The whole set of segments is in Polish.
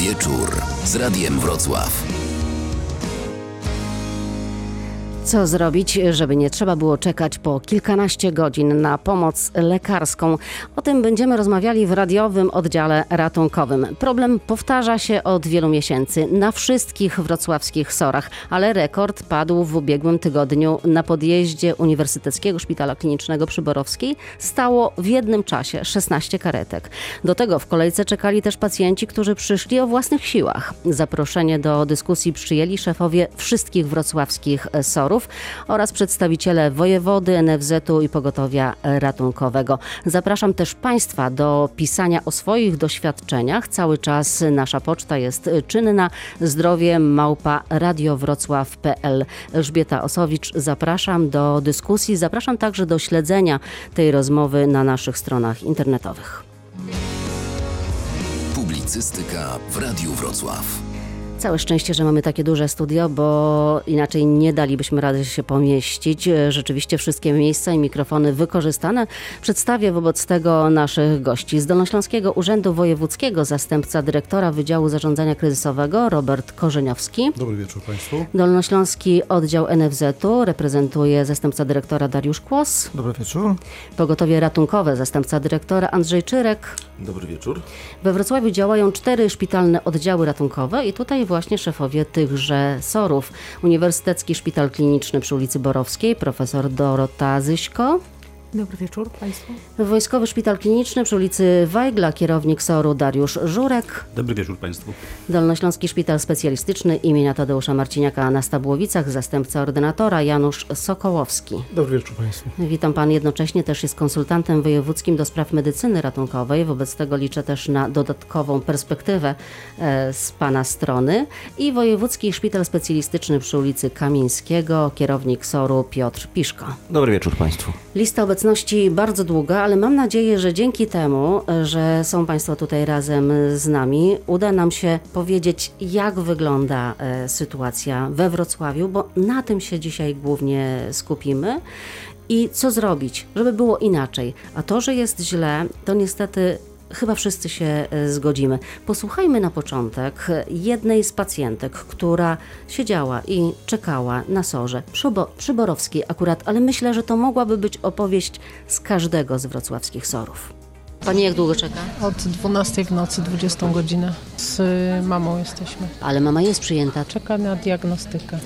Wieczór z Radiem Wrocław. Co zrobić, żeby nie trzeba było czekać po kilkanaście godzin na pomoc lekarską? O tym będziemy rozmawiali w radiowym oddziale ratunkowym. Problem powtarza się od wielu miesięcy na wszystkich wrocławskich sorach, ale rekord padł w ubiegłym tygodniu na podjeździe Uniwersyteckiego Szpitala Klinicznego przy Borowskiej. Stało w jednym czasie 16 karetek. Do tego w kolejce czekali też pacjenci, którzy przyszli o własnych siłach. Zaproszenie do dyskusji przyjęli szefowie wszystkich wrocławskich sorów oraz przedstawiciele wojewody, NFZ-u i pogotowia ratunkowego. Zapraszam też Państwa do pisania o swoich doświadczeniach. Cały czas nasza poczta jest czynna. Zdrowie małpa radiowrocław.pl. Elżbieta Osowicz, zapraszam do dyskusji. Zapraszam także do śledzenia tej rozmowy na naszych stronach internetowych. Publicystyka w Radiu Wrocław. Całe szczęście, że mamy takie duże studio, bo inaczej nie dalibyśmy rady się pomieścić. Rzeczywiście wszystkie miejsca i mikrofony wykorzystane. Przedstawię wobec tego naszych gości. Z Dolnośląskiego Urzędu Wojewódzkiego zastępca dyrektora Wydziału Zarządzania Kryzysowego Robert Korzeniowski. Dobry wieczór Państwu. Dolnośląski Oddział NFZ-u reprezentuje zastępca dyrektora Dariusz Kłos. Dobry wieczór. Pogotowie ratunkowe zastępca dyrektora Andrzej Czyrek. Dobry wieczór. We Wrocławiu działają cztery szpitalne oddziały ratunkowe i tutaj właśnie szefowie tychże SOR-ów. Uniwersytecki Szpital Kliniczny przy ulicy Borowskiej, profesor Dorota Zyśko. Dobry wieczór Państwu. Wojskowy Szpital Kliniczny przy ulicy Wajgla, kierownik SOR-u Dariusz Żurek. Dobry wieczór Państwu. Dolnośląski Szpital Specjalistyczny imienia Tadeusza Marciniaka na Stabłowicach, zastępca ordynatora Janusz Sokołowski. Dobry wieczór Państwu. Witam Pan jednocześnie też jest konsultantem wojewódzkim do spraw medycyny ratunkowej. Wobec tego liczę też na dodatkową perspektywę e, z Pana strony. I Wojewódzki Szpital Specjalistyczny przy ulicy Kamińskiego, kierownik SOR-u Piotr Piszko. Dobry wieczór Państwu. Lista obecności bardzo długa, ale mam nadzieję, że dzięki temu, że są Państwo tutaj razem z nami, uda nam się powiedzieć, jak wygląda e, sytuacja we Wrocławiu, bo na tym się dzisiaj głównie skupimy. I co zrobić, żeby było inaczej? A to, że jest źle, to niestety chyba wszyscy się e, zgodzimy. Posłuchajmy na początek jednej z pacjentek, która siedziała i czekała na sorze przy Borowskiej akurat, ale myślę, że to mogłaby być opowieść z każdego z wrocławskich sorów. Pani jak długo czeka? Od 12 w nocy, 20 godzinę. Z mamą jesteśmy. Ale mama jest przyjęta. Czeka na diagnostykę.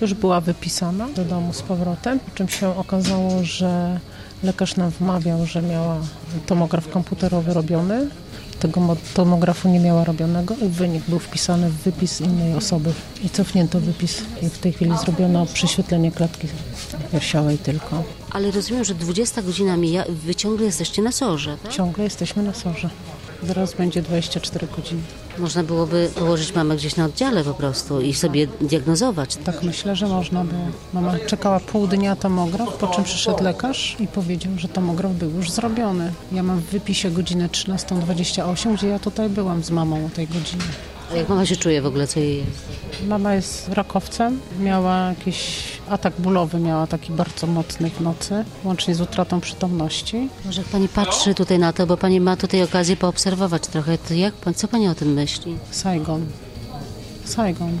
Już była wypisana do domu z powrotem, po czym się okazało, że lekarz nam wmawiał, że miała tomograf komputerowy robiony. Tego mo- tomografu nie miała robionego i wynik był wpisany w wypis innej osoby. I cofnięto wypis. I w tej chwili zrobiono prześwietlenie klatki piersiowej tylko. Ale rozumiem, że 20 godzina mija, wy ciągle jesteście na sorze, tak? Ciągle jesteśmy na sorze. Zaraz będzie 24 godziny. Można byłoby położyć mamę gdzieś na oddziale po prostu i sobie diagnozować. Tak myślę, że można było. Mama czekała pół dnia tomograf, po czym przyszedł lekarz i powiedział, że tomograf był już zrobiony. Ja mam w wypisie godzinę 13.28, gdzie ja tutaj byłam z mamą o tej godzinie. A jak mama się czuje w ogóle, co jej jest? Mama jest rakowcem, miała jakiś atak bólowy, miała taki bardzo mocny w nocy, łącznie z utratą przytomności. Może jak pani patrzy tutaj na to, bo pani ma tutaj okazję poobserwować trochę, to jak, pan- co pani o tym myśli? Saigon. Saigon.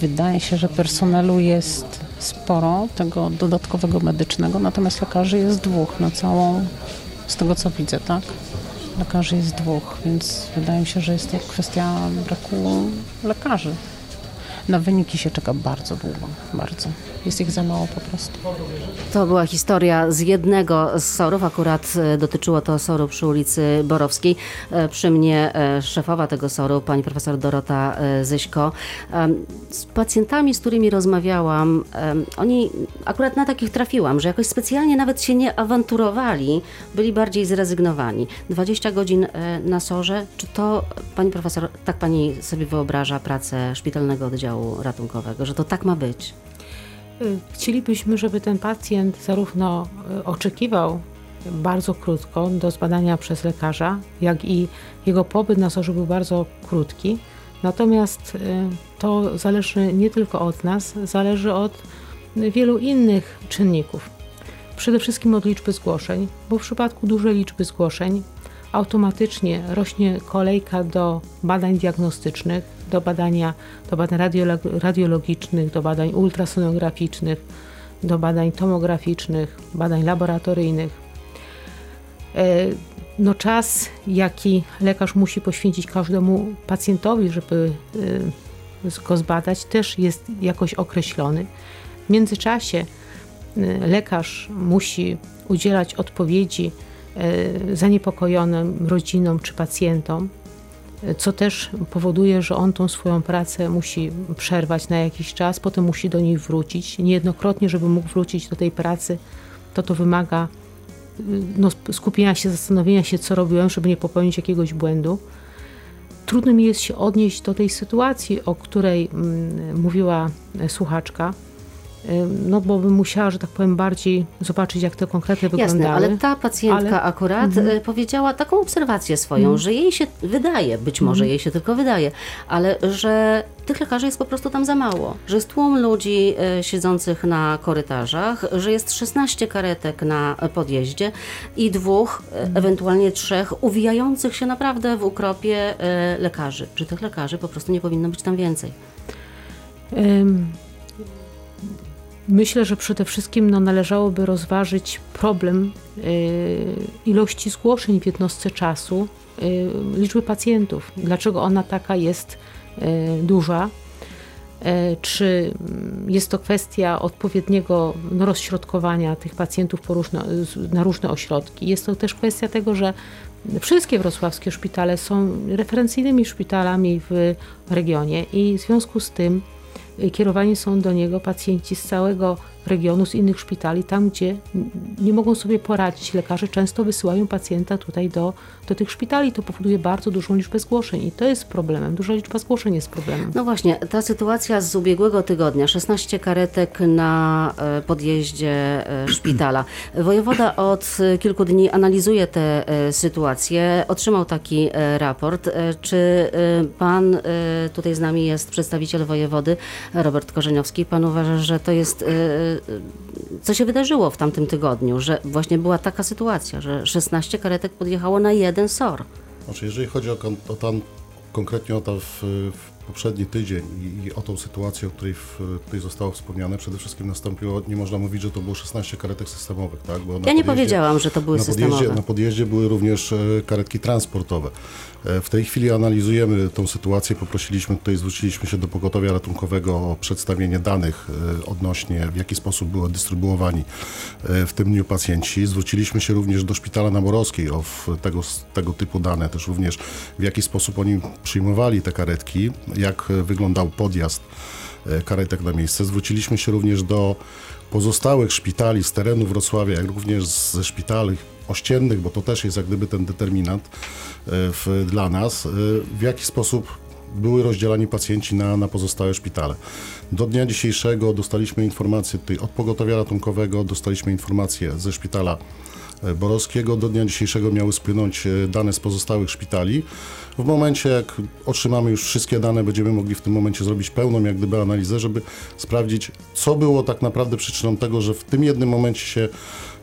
Wydaje się, że personelu jest sporo, tego dodatkowego medycznego, natomiast lekarzy jest dwóch na całą, z tego co widzę, tak? Lekarzy jest dwóch, więc wydaje mi się, że jest to kwestia braku lekarzy. Na wyniki się czeka bardzo długo, bardzo. Jest ich za mało po prostu. To była historia z jednego z sorów, akurat e, dotyczyło to soru przy ulicy Borowskiej. E, Przy mnie e, szefowa tego soru, pani profesor Dorota Zyśko. Z pacjentami, z którymi rozmawiałam, oni akurat na takich trafiłam, że jakoś specjalnie nawet się nie awanturowali, byli bardziej zrezygnowani. 20 godzin na sorze, czy to, pani profesor, tak pani sobie wyobraża pracę szpitalnego oddziału ratunkowego, że to tak ma być? Y, Chcielibyśmy, żeby ten pacjent zarówno y, oczekiwał bardzo krótko do zbadania przez lekarza, jak i jego pobyt na sorze był bardzo krótki. Natomiast y, to zależy nie tylko od nas, zależy od wielu innych czynników. Przede wszystkim od liczby zgłoszeń, bo w przypadku dużej liczby zgłoszeń automatycznie rośnie kolejka do badań diagnostycznych, do, badania, do badań radiolog- radiologicznych, do badań ultrasonograficznych, do badań tomograficznych, badań laboratoryjnych. E, No czas, jaki lekarz musi poświęcić każdemu pacjentowi, żeby e, go zbadać, też jest jakoś określony. W międzyczasie y, lekarz musi udzielać odpowiedzi zaniepokojonym rodzinom czy pacjentom, co też powoduje, że on tą swoją pracę musi przerwać na jakiś czas, potem musi do niej wrócić. Niejednokrotnie, żeby mógł wrócić do tej pracy, to to wymaga y, no, skupienia się, zastanowienia się, co robiłem, żeby nie popełnić jakiegoś błędu. Trudno mi jest się odnieść do tej sytuacji, o której mm, mówiła e, słuchaczka, no bo bym musiała, że tak powiem, bardziej zobaczyć, jak te konkrety Jasne, wyglądały. ale ta pacjentka Ale- akurat e, powiedziała taką obserwację swoją, że jej się wydaje, być może Mhm. jej się tylko wydaje, ale że tych lekarzy jest po prostu tam za mało, że jest tłum ludzi e, siedzących na korytarzach, że jest 16 karetek na podjeździe i dwóch, e, Mhm. ewentualnie trzech uwijających się naprawdę w ukropie lekarzy. Czy tych lekarzy po prostu nie powinno być tam więcej? Ym, Myślę, że przede wszystkim no, należałoby rozważyć problem y, ilości zgłoszeń w jednostce czasu, y, liczby pacjentów. Dlaczego ona taka jest y, duża? E, Czy jest to kwestia odpowiedniego no, rozśrodkowania tych pacjentów różne, na różne ośrodki? Jest to też kwestia tego, że wszystkie wrocławskie szpitale są referencyjnymi szpitalami w regionie i w związku z tym y, kierowani są do niego pacjenci z całego regionu, z innych szpitali, tam gdzie nie mogą sobie poradzić. Lekarze często wysyłają pacjenta tutaj do, do tych szpitali. To powoduje bardzo dużą liczbę zgłoszeń i to jest problemem. Duża liczba zgłoszeń jest problemem. No właśnie, ta sytuacja z ubiegłego tygodnia, 16 karetek na e, podjeździe e, szpitala. Wojewoda od e, kilku dni analizuje tę sytuację, otrzymał taki raport. Czy pan, tutaj z nami jest przedstawiciel wojewody, Robert Korzeniowski, pan uważa, że to jest, co się wydarzyło w tamtym tygodniu, że właśnie była taka sytuacja, że 16 karetek podjechało na jeden SOR. Znaczy, jeżeli chodzi o, o ten, konkretnie o to w, w poprzedni tydzień i, i o tą sytuację, o której w, tutaj zostało wspomniane, przede wszystkim nastąpiło, nie można mówić, że to było 16 karetek systemowych, tak? Bo Ja nie podjeździe- powiedziałam, że to były na systemowe. podjeździe, na podjeździe były również e, karetki transportowe. E, W tej chwili analizujemy tą sytuację. Poprosiliśmy tutaj, zwróciliśmy się do pogotowia ratunkowego o przedstawienie danych e, odnośnie w jaki sposób były dystrybuowani w tym dniu pacjenci. Zwróciliśmy się również do Szpitala na Borowskiej o tego, tego typu dane, też również w jaki sposób oni przyjmowali te karetki, jak wyglądał podjazd e, karetek na miejsce. Zwróciliśmy się również do pozostałych szpitali z terenu Wrocławia, jak również ze szpitali ościennych, bo to też jest jak gdyby ten determinant e, w, dla nas, e, w jaki sposób były rozdzielani pacjenci na, na pozostałe szpitale. Do dnia dzisiejszego dostaliśmy informację tutaj od pogotowia ratunkowego, dostaliśmy informację ze szpitala Borowskiego. Do dnia dzisiejszego miały spłynąć e, dane z pozostałych szpitali. W momencie, jak otrzymamy już wszystkie dane, będziemy mogli w tym momencie zrobić pełną jak gdyby analizę, żeby sprawdzić, co było tak naprawdę przyczyną tego, że w tym jednym momencie się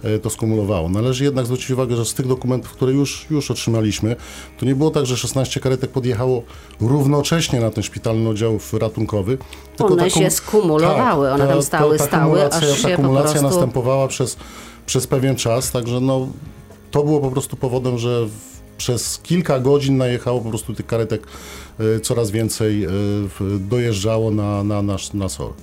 e, to skumulowało. Należy jednak zwrócić uwagę, że z tych dokumentów, które już, już otrzymaliśmy, to nie było tak, że 16 karetek podjechało równocześnie na ten szpitalny oddział ratunkowy. tylko One się skumulowały, one tam stały, ta stały, kumulacja, aż się ta po prostu- następowała przez, przez pewien czas, także no, to było po prostu powodem, że w, przez kilka godzin najechało po prostu tych karetek e, coraz więcej e, dojeżdżało na, na nasz na SOR.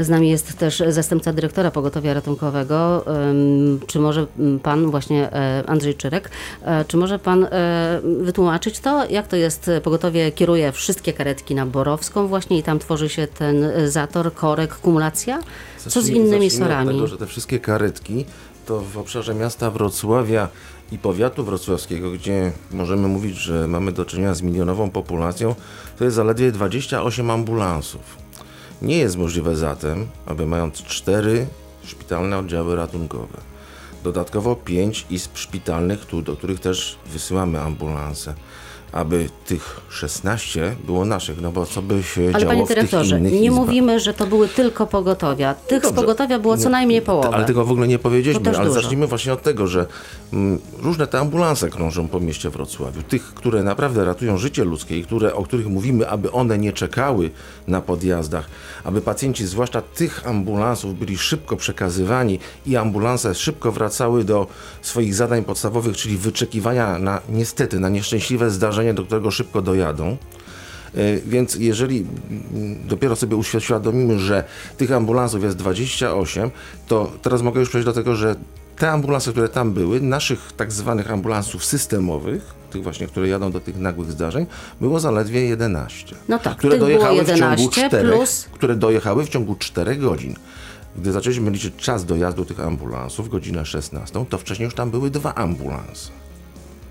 Z nami jest też zastępca dyrektora pogotowia ratunkowego. Ym, Czy może pan, właśnie e, Andrzej Czyrek, e, czy może pan e, wytłumaczyć to, jak to jest, e, pogotowie kieruje wszystkie karetki na Borowską właśnie i tam tworzy się ten e, zator, korek, kumulacja? Co z innymi zacznijmy od sorami? Tego, że te wszystkie karetki to w obszarze miasta Wrocławia i powiatu wrocławskiego, gdzie możemy mówić, że mamy do czynienia z milionową populacją, to jest zaledwie 28 ambulansów. Nie jest możliwe zatem, aby mając cztery szpitalne oddziały ratunkowe, dodatkowo pięć izb szpitalnych, do których też wysyłamy ambulanse, aby tych 16 było naszych, no bo co by się Ale działo panie dyrektorze, nie izbach? mówimy, że to były tylko pogotowia. Tych z Dobrze. pogotowia było co Nie, najmniej połowę. Ale tego w ogóle nie powiedzieliśmy, ale dużo. zacznijmy właśnie od tego, że mm, różne te ambulanse krążą po mieście Wrocławiu. Tych, które naprawdę ratują życie ludzkie i które, o których mówimy, aby one nie czekały na podjazdach, aby pacjenci, zwłaszcza tych ambulansów, byli szybko przekazywani i ambulanse szybko wracały do swoich zadań podstawowych, czyli wyczekiwania na niestety na nieszczęśliwe do którego szybko dojadą. E, Więc jeżeli dopiero sobie uświadomimy, że tych ambulansów jest 28, to teraz mogę już przejść do tego, że te ambulanse, które tam były, naszych tak zwanych ambulansów systemowych, tych właśnie, które jadą do tych nagłych zdarzeń, było zaledwie 11. No tak, które dojechały w ciągu 11 4, plus- które dojechały w ciągu 4 godzin. Gdy zaczęliśmy liczyć czas dojazdu tych ambulansów, godzinę 16, to wcześniej już tam były dwa ambulanse.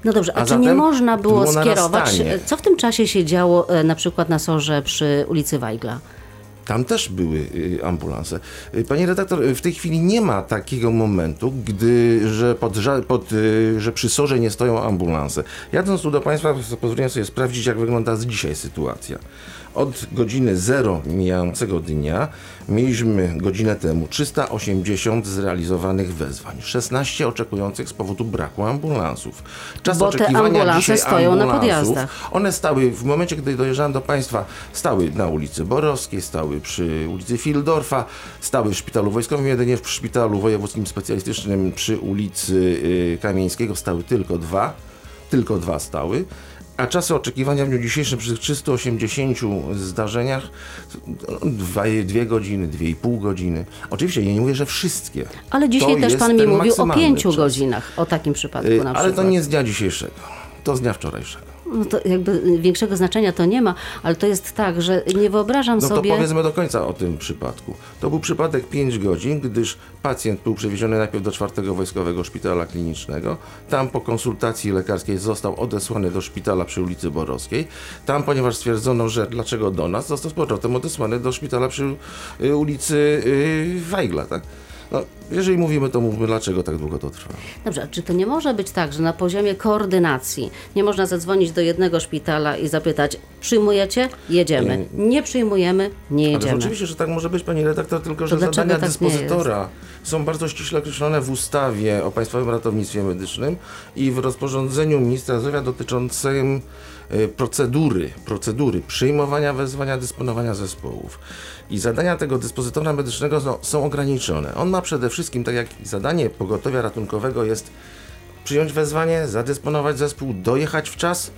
No dobrze, a, A czy nie można było było skierować? Co w tym czasie się działo e, na przykład na sorze przy ulicy Wajgla? Tam też były y, ambulanse. Y, Panie redaktor, y, w tej chwili nie ma takiego momentu, gdy, że, pod, pod, że przy sorze nie stoją ambulanse. Jadąc tu do Państwa, pozwoliłem sobie sprawdzić, jak wygląda dzisiaj sytuacja. Od godziny 0 mijającego dnia mieliśmy godzinę temu 380 zrealizowanych wezwań, 16 oczekujących z powodu braku ambulansów. Czas Bo te oczekiwania ambulanse dzisiaj stoją na podjazdach. one stały, w momencie, gdy dojeżdżałem do Państwa, stały na ulicy Borowskiej, stały przy ulicy Fildorfa, stały w szpitalu wojskowym, jedynie w szpitalu wojewódzkim specjalistycznym przy ulicy y, Kamieńskiego stały tylko dwa, tylko dwa stały. A czasy oczekiwania w dniu dzisiejszym przy tych 380 zdarzeniach dwa, dwie godziny, dwie i pół godziny. Oczywiście ja nie mówię, że wszystkie. Ale dzisiaj To też pan mi mówił o pięciu czas. godzinach, o takim przypadku Y, na przykład. Ale to nie z dnia dzisiejszego. To z dnia wczorajszego. No to jakby większego znaczenia to nie ma, ale to jest tak, że nie wyobrażam No sobie... to powiedzmy do końca o tym przypadku. To był przypadek 5 godzin, gdyż pacjent był przewieziony najpierw do czwartego Wojskowego Szpitala Klinicznego. Tam po konsultacji lekarskiej został odesłany do szpitala przy ulicy Borowskiej. Tam, ponieważ stwierdzono, że dlaczego do nas, został z powrotem odesłany do szpitala przy y, ulicy y, Wajgla, tak? No, jeżeli mówimy, to mówmy, dlaczego tak długo to trwa. Dobrze, czy to nie może być tak, że na poziomie koordynacji nie można zadzwonić do jednego szpitala i zapytać, przyjmujecie? Jedziemy. Nie przyjmujemy? Nie Ale jedziemy. oczywiście, że tak może być, pani redaktor, tylko że zadania tak dyspozytora są bardzo ściśle określone w ustawie o Państwowym Ratownictwie Medycznym i w rozporządzeniu ministra zdrowia dotyczącym e, procedury, procedury przyjmowania wezwania, dysponowania zespołów. I zadania tego dyspozytora medycznego no, są ograniczone. On ma przede wszystkim, tak jak zadanie pogotowia ratunkowego jest przyjąć wezwanie, zadysponować zespół, dojechać w czas,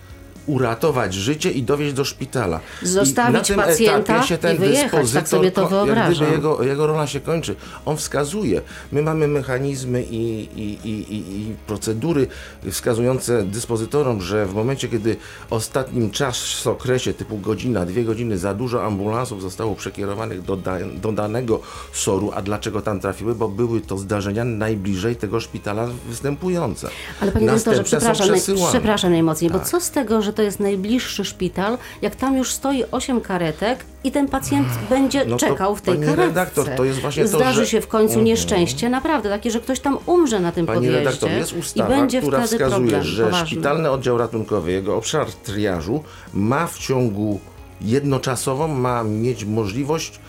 uratować życie i dowieźć do szpitala. Zostawić I na tym pacjenta etapie się ten i wyjechać, tak sobie to wyobrażam. jego, jego rola się kończy. On wskazuje. My mamy mechanizmy i, i, i, i, procedury wskazujące dyspozytorom, że w momencie, kiedy ostatnim czas okresie typu godzina, dwie godziny za dużo ambulansów zostało przekierowanych do, da, do danego soru, a dlaczego tam trafiły? Bo były to zdarzenia najbliżej tego szpitala występujące. Ale panie doktorze, przepraszam, przesyłane. przepraszam najmocniej, bo Tak. co z tego, że to jest najbliższy szpital, jak tam już stoi 8 karetek i ten pacjent będzie No to, czekał w tej pani karetce. redaktor, to jest właśnie to, Zdarzy że- się w końcu Mhm. nieszczęście, naprawdę, takie, że ktoś tam umrze na tym Pani podjeździe redaktor, jest i ustawa, będzie która wtedy wskazuje, problem że poważny. szpitalny oddział ratunkowy, jego obszar triażu ma w ciągu jednoczasowo ma mieć możliwość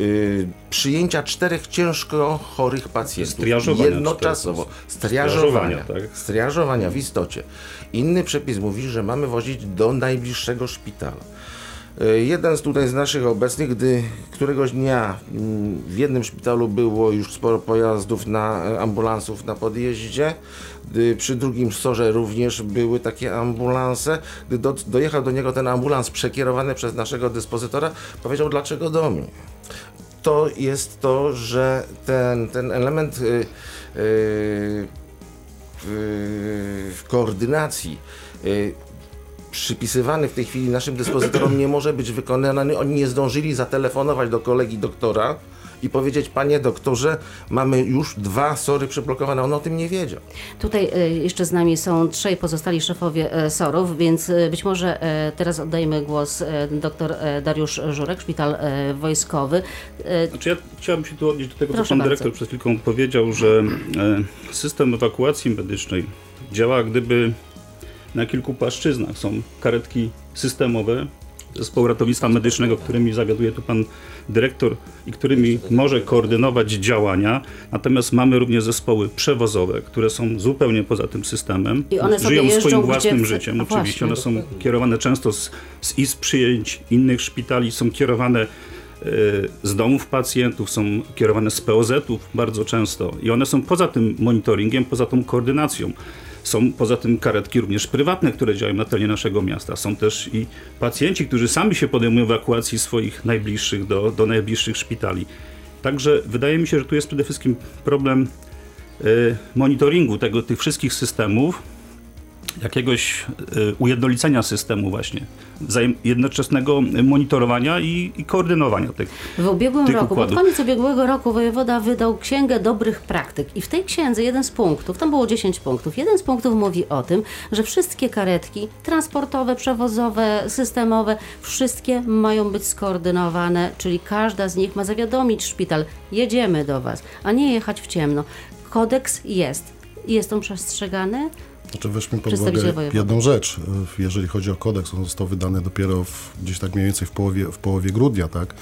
y, przyjęcia czterech ciężko chorych pacjentów. Striażowania Jednoczasowo. Striażowania. Striażowania, tak. Striażowania w istocie. Inny przepis mówi, że mamy wozić do najbliższego szpitala. E, Jeden tutaj z naszych obecnych, gdy któregoś dnia mm, w jednym szpitalu było już sporo pojazdów na e, ambulansów na podjeździe, gdy przy drugim sorze również były takie ambulanse, gdy do, dojechał do niego ten ambulans przekierowany przez naszego dyspozytora, powiedział dlaczego do mnie. To jest to, że ten, ten element y, y, w, koordynacji y, przypisywany w tej chwili naszym dyspozytorom nie może być wykonany. Oni nie zdążyli zatelefonować do kolegi doktora i powiedzieć, panie doktorze, mamy już dwa sory przyblokowane. On o tym nie wiedział. Tutaj e, jeszcze z nami są trzej pozostali szefowie e, SOR-ów, więc e, być może teraz oddajmy głos dr Dariusz Żurek, szpital wojskowy. Znaczy ja chciałbym się tu odnieść do tego, Proszę co pan bardzo. dyrektor przed chwilką powiedział, że system ewakuacji medycznej działa gdyby na kilku płaszczyznach. Są karetki systemowe, zespołu ratownictwa medycznego, którymi zawiaduje tu pan dyrektor i którymi może koordynować działania. Natomiast mamy również zespoły przewozowe, które są zupełnie poza tym systemem. I one Żyją jeżdżą swoim własnym życiem. A Oczywiście właśnie. one są kierowane często z, z izb przyjęć innych szpitali, są kierowane e, z domów pacjentów, są kierowane z POZ-ów bardzo często i one są poza tym monitoringiem, poza tą koordynacją. Są poza tym karetki również prywatne, które działają na terenie naszego miasta. Są też i pacjenci, którzy sami się podejmują ewakuacji swoich najbliższych do, do najbliższych szpitali. Także wydaje mi się, że tu jest przede wszystkim problem e, monitoringu tego, tych wszystkich systemów, jakiegoś y, ujednolicenia systemu właśnie, jednoczesnego monitorowania i, i koordynowania tych. W ubiegłym tych roku, pod koniec ubiegłego roku wojewoda wydał księgę dobrych praktyk i w tej księdze jeden z punktów, tam było 10 punktów, jeden z punktów mówi o tym, że wszystkie karetki transportowe, przewozowe, systemowe, wszystkie mają być skoordynowane, czyli każda z nich ma zawiadomić szpital, jedziemy do Was, a nie jechać w ciemno. Kodeks jest. Jest on przestrzegany? Znaczy weźmy pod uwagę jedną rzecz. Jeżeli chodzi o kodeks, on został wydany dopiero w, gdzieś tak mniej więcej w połowie, w połowie grudnia, tak?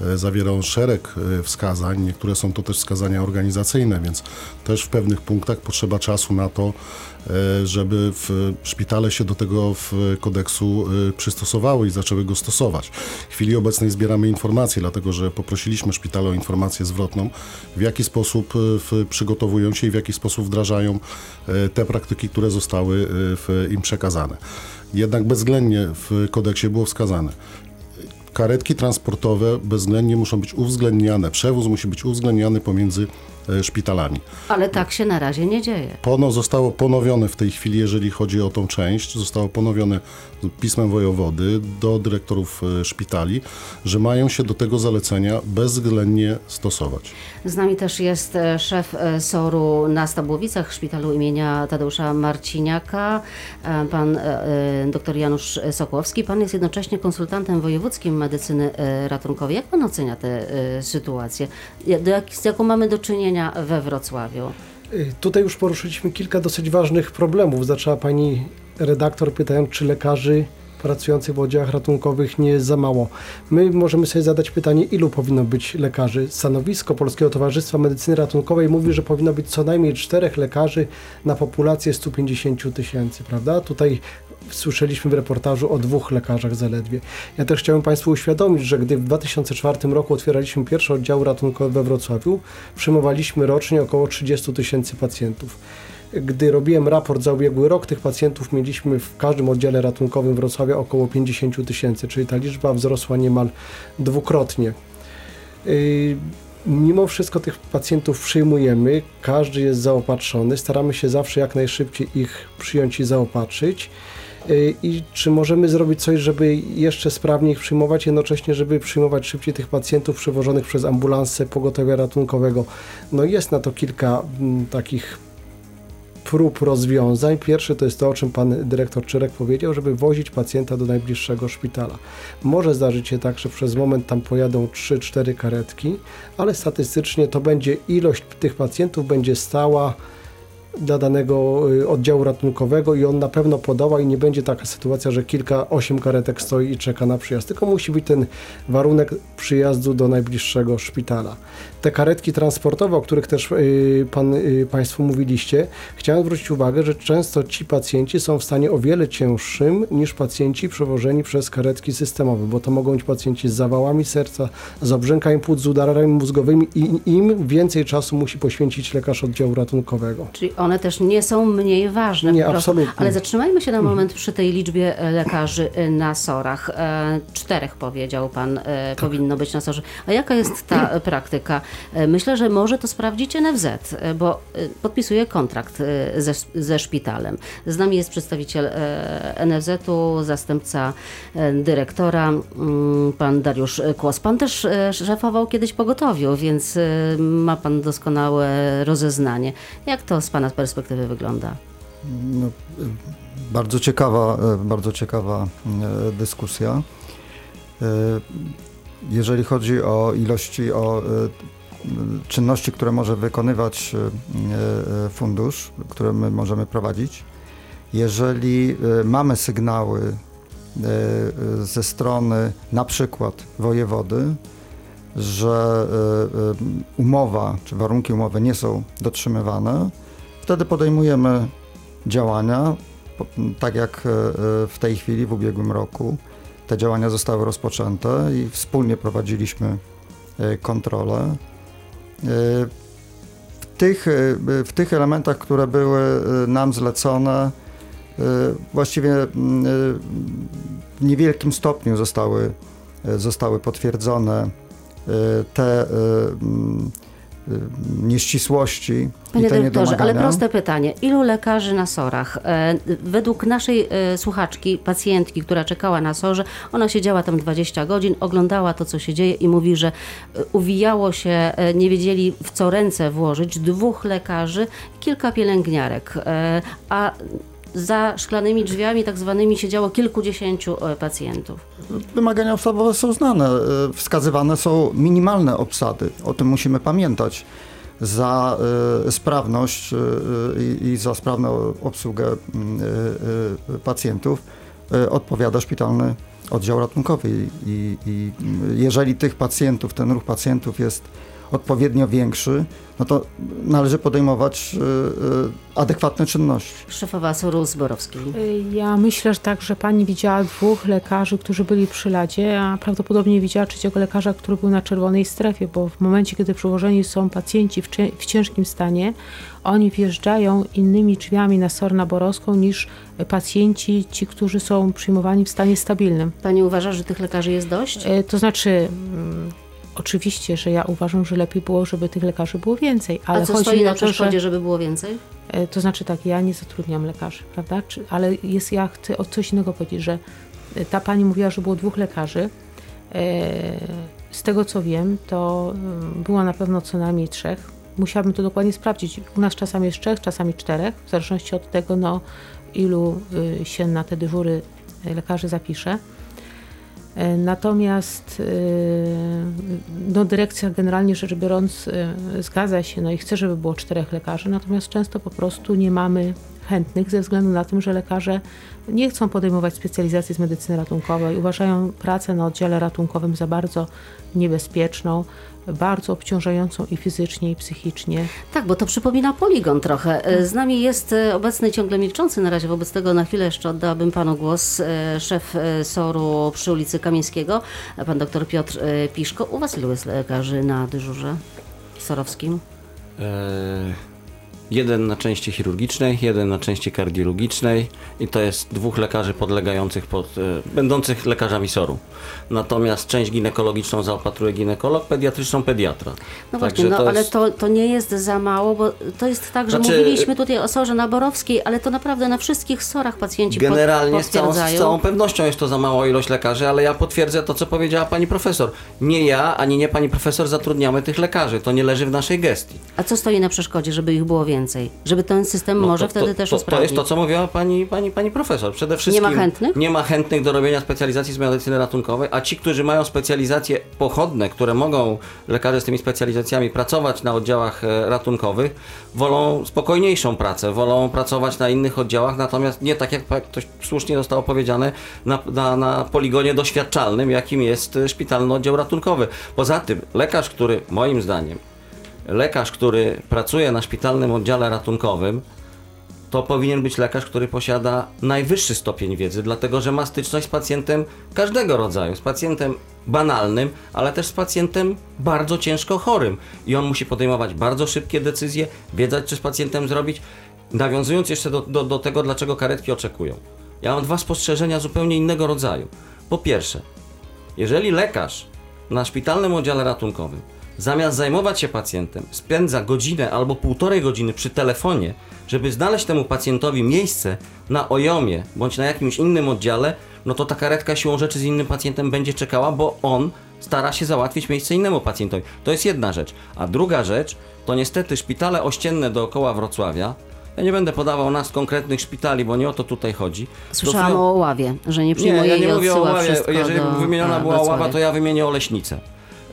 E, Zawiera on szereg e, wskazań, niektóre są to też wskazania organizacyjne, więc też w pewnych punktach potrzeba czasu na to, e, żeby w szpitale się do tego w kodeksu przystosowały i zaczęły go stosować. W chwili obecnej zbieramy informacje, dlatego że poprosiliśmy szpitale o informację zwrotną, w jaki sposób przygotowują się i w jaki sposób wdrażają te praktyki, które zostały e, w, im przekazane. Jednak bezwzględnie w kodeksie było wskazane, karetki transportowe bezwzględnie muszą być uwzględniane, przewóz musi być uwzględniany pomiędzy szpitalami. Ale tak się na razie nie dzieje. Pono zostało ponowione w tej chwili, jeżeli chodzi o tą część, zostało ponowione pismem wojewody do dyrektorów e, szpitali, że mają się do tego zalecenia bezwzględnie stosować. Z nami też jest e, szef e, SOR-u na Stabłowicach, szpitalu imienia Tadeusza Marciniaka, e, pan e, e, dr Janusz Sokłowski. Pan jest jednocześnie konsultantem wojewódzkim medycyny e, ratunkowej. Jak pan ocenia tę e, sytuację? Z jaką mamy do czynienia we Wrocławiu? Y, Tutaj już poruszyliśmy kilka dosyć ważnych problemów. Zaczęła pani redaktor pytając, czy lekarzy pracujących w oddziałach ratunkowych nie jest za mało. My możemy sobie zadać pytanie, ilu powinno być lekarzy. Stanowisko Polskiego Towarzystwa Medycyny Ratunkowej mówi, że powinno być co najmniej czterech lekarzy na populację 150 tysięcy, prawda? Tutaj słyszeliśmy w reportażu o dwóch lekarzach zaledwie. Ja też chciałem Państwu uświadomić, że gdy w 2004 roku otwieraliśmy pierwsze oddziały ratunkowe we Wrocławiu, przyjmowaliśmy rocznie około 30 tysięcy pacjentów. Gdy robiłem raport za ubiegły rok, tych pacjentów mieliśmy w każdym oddziale ratunkowym Wrocławia około 50 tysięcy, czyli ta liczba wzrosła niemal dwukrotnie. Yy, Mimo wszystko tych pacjentów przyjmujemy, każdy jest zaopatrzony, staramy się zawsze jak najszybciej ich przyjąć i zaopatrzyć. Yy, I czy możemy zrobić coś, żeby jeszcze sprawniej ich przyjmować, jednocześnie, żeby przyjmować szybciej tych pacjentów przewożonych przez ambulanse pogotowia ratunkowego? No jest na to kilka mm, takich prób rozwiązań. Pierwszy to jest to, o czym pan dyrektor Czyrek powiedział, żeby wozić pacjenta do najbliższego szpitala. Może zdarzyć się tak, że przez moment tam pojadą 3-4 karetki, ale statystycznie to będzie ilość tych pacjentów będzie stała dla danego y, oddziału ratunkowego i on na pewno podoła i nie będzie taka sytuacja, że kilka, osiem karetek stoi i czeka na przyjazd, tylko musi być ten warunek przyjazdu do najbliższego szpitala. Te karetki transportowe, o których też y, pan, y, Państwo mówiliście, chciałem zwrócić uwagę, że często ci pacjenci są w stanie o wiele cięższym niż pacjenci przewożeni przez karetki systemowe, bo to mogą być pacjenci z zawałami serca, z obrzękami płuc, z udarami mózgowymi i im więcej czasu musi poświęcić lekarz oddziału ratunkowego. Czyli one też nie są mniej ważne. Nie, absolutnie. Ale zatrzymajmy się na moment przy tej liczbie e, lekarzy e, na SOR-ach. E, Czterech powiedział pan e, powinno być na SOR-ze. A jaka jest ta praktyka? E, Myślę, że może to sprawdzić NFZ, e, bo e, podpisuje kontrakt ze, ze szpitalem. Z nami jest przedstawiciel NFZ-u, zastępca dyrektora, mm, pan Dariusz Kłos. Pan też szefował kiedyś pogotowiu, więc ma pan doskonałe rozeznanie. Jak to z pana perspektywy wygląda? No, bardzo ciekawa, bardzo ciekawa dyskusja. Jeżeli chodzi o ilości, o czynności, które może wykonywać y, y, fundusz, które my możemy prowadzić, Jeżeli e, mamy sygnały e, e, ze strony na przykład wojewody, że e, e, umowa czy warunki umowy nie są dotrzymywane, wtedy podejmujemy działania, tak jak e, e, w tej chwili, w ubiegłym roku. Te działania zostały rozpoczęte i wspólnie prowadziliśmy e, kontrolę. W tych, e, w tych elementach, które były e, nam zlecone, e, właściwie w niewielkim stopniu zostały, zostały potwierdzone te nieścisłości Panie dyrektorze, ale proste pytanie. Ilu lekarzy na SOR-ach? E, według naszej e, słuchaczki, pacjentki, która czekała na SOR-ze, ona siedziała tam 20 godzin, oglądała to, co się dzieje i mówi, że e, uwijało się, nie wiedzieli w co ręce włożyć, dwóch lekarzy, kilka pielęgniarek, a za szklanymi drzwiami tak zwanymi siedziało kilkudziesięciu e, pacjentów. Wymagania ustawowe są znane. y, Wskazywane są minimalne obsady. O tym musimy pamiętać. Za y, sprawność i za sprawną obsługę y, pacjentów odpowiada szpitalny oddział ratunkowy. I jeżeli tych pacjentów, ten ruch pacjentów jest odpowiednio większy, no to należy podejmować y, y, adekwatne czynności. Szefowa SOR-u Zborowskiej. Y, Ja myślę, że tak, że pani widziała dwóch lekarzy, którzy byli przy ladzie, a prawdopodobnie widziała trzeciego lekarza, który był na czerwonej strefie, bo w momencie, kiedy przełożeni są pacjenci w, ciężkim stanie, oni wjeżdżają innymi drzwiami na SOR na Borowską niż pacjenci, ci, którzy są przyjmowani w stanie stabilnym. Pani uważa, że tych lekarzy jest dość? To znaczy, mm, oczywiście, że ja uważam, że lepiej było, żeby tych lekarzy było więcej, ale A co chodzi stoi na to, że... przeszkodzie, żeby było więcej? E, To znaczy tak, ja nie zatrudniam lekarzy, prawda? Czy, ale jest, ja chcę o coś innego powiedzieć, że e, ta pani mówiła, że było dwóch lekarzy. E, Z tego co wiem, to mm, było na pewno co najmniej trzech. Musiałabym to dokładnie sprawdzić. U nas czasami jest trzech, czasami czterech, w zależności od tego, no, ilu y, się na te dyżury y, lekarzy zapisze. Natomiast y, no, dyrekcja generalnie rzecz biorąc y, zgadza się no i chce, żeby było czterech lekarzy, natomiast często po prostu nie mamy chętnych ze względu na to, że lekarze nie chcą podejmować specjalizacji z medycyny ratunkowej, uważają pracę na oddziale ratunkowym za bardzo niebezpieczną, bardzo obciążającą i fizycznie, i psychicznie. Tak, bo to przypomina poligon trochę. E, Z nami jest e, obecny ciągle milczący na razie, wobec tego na chwilę jeszcze oddałabym panu głos. e, Szef SOR-u przy ulicy Kamieńskiego, pan dr Piotr Piszko. U was ilu jest lekarzy na dyżurze sorowskim? E, jeden na części chirurgicznej, jeden na części kardiologicznej i to jest dwóch lekarzy podlegających pod, e, będących lekarzami SOR-u. Natomiast część ginekologiczną zaopatruje ginekolog, pediatryczną pediatra. No Także właśnie, no, to ale jest- to, to nie jest za mało, bo to jest tak, że Znaczy- mówiliśmy tutaj o sorze na Borowskiej, ale to naprawdę na wszystkich sorach pacjenci Generalnie z całą, z całą pewnością jest to za mała ilość lekarzy, ale ja potwierdzę to, co powiedziała pani profesor. Nie ja, ani nie pani profesor zatrudniamy tych lekarzy. To nie leży w naszej gestii. A co stoi na przeszkodzie, żeby ich było więcej? Żeby ten system No może to, wtedy to, też to, to usprawnić? jest to, co mówiła pani, pani, pani profesor. Przede wszystkim ma chętnych? Nie ma chętnych do robienia specjalizacji z medycyny ratunkowej, a ci, którzy mają specjalizacje pochodne, które mogą lekarze z tymi specjalizacjami pracować na oddziałach e, ratunkowych, wolą spokojniejszą pracę, wolą pracować na innych oddziałach, natomiast nie tak jak to słusznie zostało powiedziane, na, na, na poligonie doświadczalnym, jakim jest e, szpitalny oddział ratunkowy. Poza tym lekarz, który moim zdaniem lekarz, który pracuje na szpitalnym oddziale ratunkowym, to powinien być lekarz, który posiada najwyższy stopień wiedzy, dlatego że ma styczność z pacjentem każdego rodzaju, z pacjentem banalnym, ale też z pacjentem bardzo ciężko chorym. I on musi podejmować bardzo szybkie decyzje, wiedzieć, czy z pacjentem zrobić. Nawiązując jeszcze do, do, do tego, dlaczego karetki oczekują. Ja mam dwa spostrzeżenia zupełnie innego rodzaju. Po pierwsze, jeżeli lekarz na szpitalnym oddziale ratunkowym zamiast zajmować się pacjentem spędza godzinę albo półtorej godziny przy telefonie, żeby znaleźć temu pacjentowi miejsce na ojomie bądź na jakimś innym oddziale, no to ta karetka siłą rzeczy z innym pacjentem będzie czekała, bo on stara się załatwić miejsce innemu pacjentowi. To jest jedna rzecz. A druga rzecz to niestety szpitale ościenne dookoła Wrocławia. Ja nie będę podawał nas konkretnych szpitali, bo nie o to tutaj chodzi. Słyszałam Stosują- o Ławie, że nie nie, przyjmuje ja i nie mówię o Ławie. Jeżeli do wymieniona a, była. Ława, to ja wymienię Oleśnicę.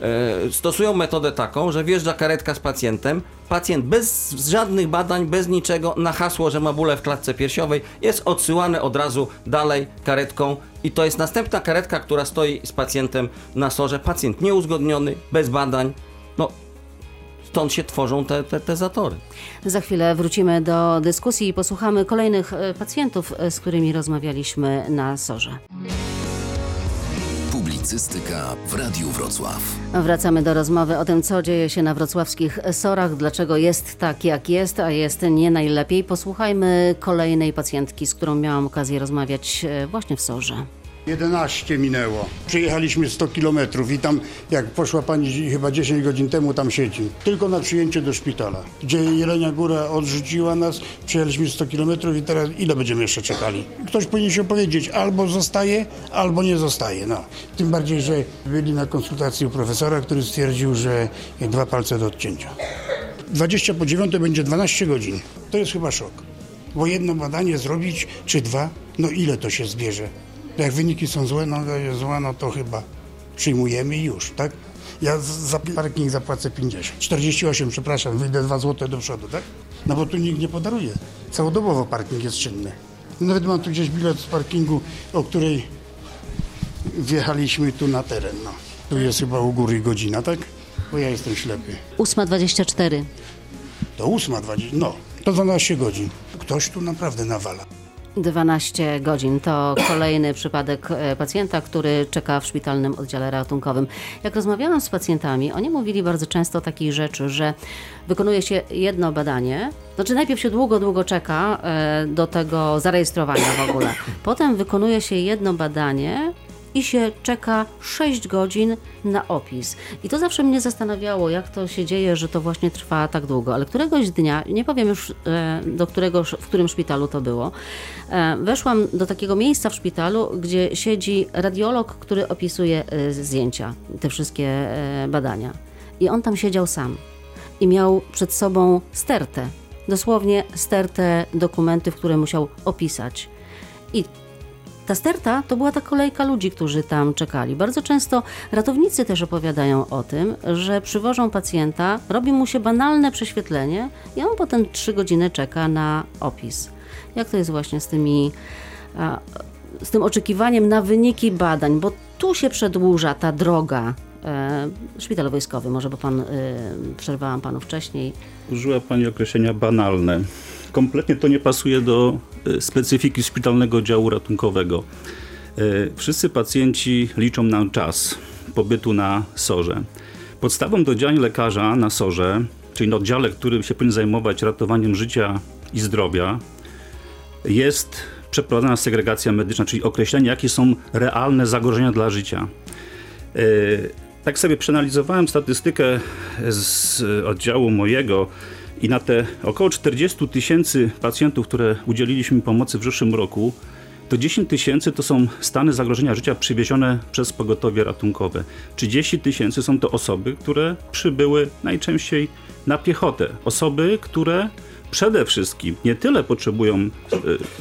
E, stosują metodę taką, że wjeżdża karetka z pacjentem, pacjent bez żadnych badań, bez niczego, na hasło, że ma bóle w klatce piersiowej, jest odsyłany od razu dalej karetką i to jest następna karetka, która stoi z pacjentem na sorze. Pacjent nieuzgodniony, bez badań. No, stąd się tworzą te, te, te zatory. Za chwilę wrócimy do dyskusji i posłuchamy kolejnych e, pacjentów, e, z którymi rozmawialiśmy na sorze. Publicystyka w Radiu Wrocław. Wracamy do rozmowy o tym, co dzieje się na wrocławskich sorach, dlaczego jest tak, jak jest, a jest nie najlepiej. Posłuchajmy kolejnej pacjentki, z którą miałam okazję rozmawiać e, właśnie w sorze. 11 minęło. Przyjechaliśmy 100 kilometrów i tam, jak poszła pani chyba 10 godzin temu, tam siedzi. Tylko na przyjęcie do szpitala, gdzie Jelenia Góra odrzuciła nas. Przyjechaliśmy 100 kilometrów i teraz ile będziemy jeszcze czekali? Ktoś powinien się powiedzieć, albo zostaje, albo nie zostaje. No. Tym bardziej, że byli na konsultacji u profesora, który stwierdził, że dwa palce do odcięcia. 20 po 9 będzie 12 godzin. To jest chyba szok. Bo jedno badanie zrobić, czy dwa, no ile to się zbierze? Jak wyniki są złe, no to jest złe, no to chyba przyjmujemy i już, tak? Ja za parking zapłacę 50. 48, przepraszam, wyjdę 2 zł do przodu, tak? No bo tu nikt nie podaruje. Całodobowo parking jest czynny. Nawet mam tu gdzieś bilet z parkingu, o której wjechaliśmy tu na teren, no. Tu jest chyba u góry godzina, tak? Bo ja jestem ślepy. 8.24. To 8.20, no, to 12 godzin. Ktoś tu naprawdę nawala. 12 godzin to kolejny przypadek e, pacjenta, który czeka w szpitalnym oddziale ratunkowym. Jak rozmawiałam z pacjentami, oni mówili bardzo często takiej rzeczy, że wykonuje się jedno badanie, znaczy najpierw się długo, długo czeka e, do tego zarejestrowania w ogóle. Potem wykonuje się jedno badanie i się czeka 6 godzin na opis. I to zawsze mnie zastanawiało, jak to się dzieje, że to właśnie trwa tak długo. Ale któregoś dnia, nie powiem już e, do którego, w którym szpitalu to było, e, weszłam do takiego miejsca w szpitalu, gdzie siedzi radiolog, który opisuje e, zdjęcia, te wszystkie badania. I on tam siedział sam i miał przed sobą stertę, dosłownie stertę dokumentów, które musiał opisać. I ta sterta to była ta kolejka ludzi, którzy tam czekali. Bardzo często ratownicy też opowiadają o tym, że przywożą pacjenta, robi mu się banalne prześwietlenie i on potem trzy godziny czeka na opis. Jak to jest właśnie z tymi z tym oczekiwaniem na wyniki badań, bo tu się przedłuża ta droga. E, szpital wojskowy, może bo pan, e, przerwałam panu wcześniej. Użyła Pani określenia banalne. Kompletnie to nie pasuje do specyfiki szpitalnego działu ratunkowego. E, Wszyscy pacjenci liczą na czas pobytu na sorze. Podstawą do działań lekarza na sorze, czyli na oddziale, który się powinien zajmować ratowaniem życia i zdrowia, jest przeprowadzona segregacja medyczna, czyli określenie, jakie są realne zagrożenia dla życia. E, Tak sobie przeanalizowałem statystykę z oddziału mojego i na te około 40 tysięcy pacjentów, które udzieliliśmy pomocy w zeszłym roku, to 10 tysięcy to są stany zagrożenia życia przywiezione przez pogotowie ratunkowe. 30 tysięcy są to osoby, które przybyły najczęściej na piechotę. Osoby, które przede wszystkim nie tyle potrzebują e,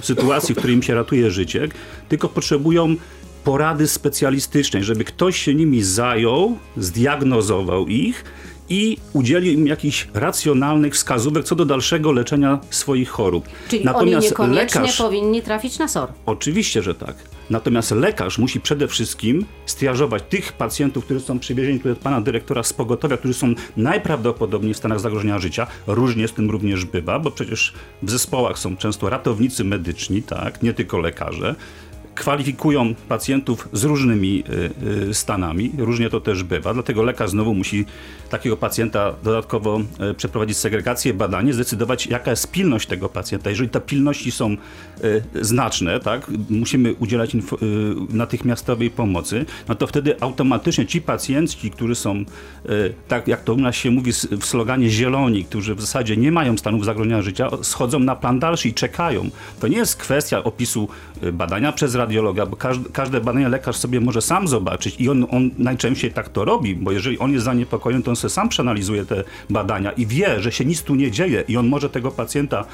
sytuacji, w której im się ratuje życie, tylko potrzebują porady specjalistycznej, żeby ktoś się nimi zajął, zdiagnozował ich i udzielił im jakichś racjonalnych wskazówek co do dalszego leczenia swoich chorób. Czyli oni niekoniecznie powinni trafić na SOR. Oczywiście, że tak. Natomiast lekarz musi przede wszystkim stiażować tych pacjentów, którzy są przywiezieni tutaj od pana dyrektora z pogotowia, którzy są najprawdopodobniej w stanach zagrożenia życia. Różnie z tym również bywa, bo przecież w zespołach są często ratownicy medyczni, tak, nie tylko lekarze. Kwalifikują pacjentów z różnymi y, y, stanami, różnie to też bywa, dlatego lekarz znowu musi takiego pacjenta dodatkowo y, przeprowadzić segregację, badanie, zdecydować jaka jest pilność tego pacjenta. Jeżeli te pilności są znaczne, tak, musimy udzielać natychmiastowej pomocy, no to wtedy automatycznie ci pacjenci, którzy są, tak jak to u nas się mówi w sloganie zieloni, którzy w zasadzie nie mają stanów zagrożenia życia, schodzą na plan dalszy i czekają. To nie jest kwestia opisu badania przez radiologa, bo każde, każde badanie lekarz sobie może sam zobaczyć i on, on najczęściej tak to robi, bo jeżeli on jest zaniepokojony, to on sobie sam przeanalizuje te badania i wie, że się nic tu nie dzieje i on może tego pacjenta,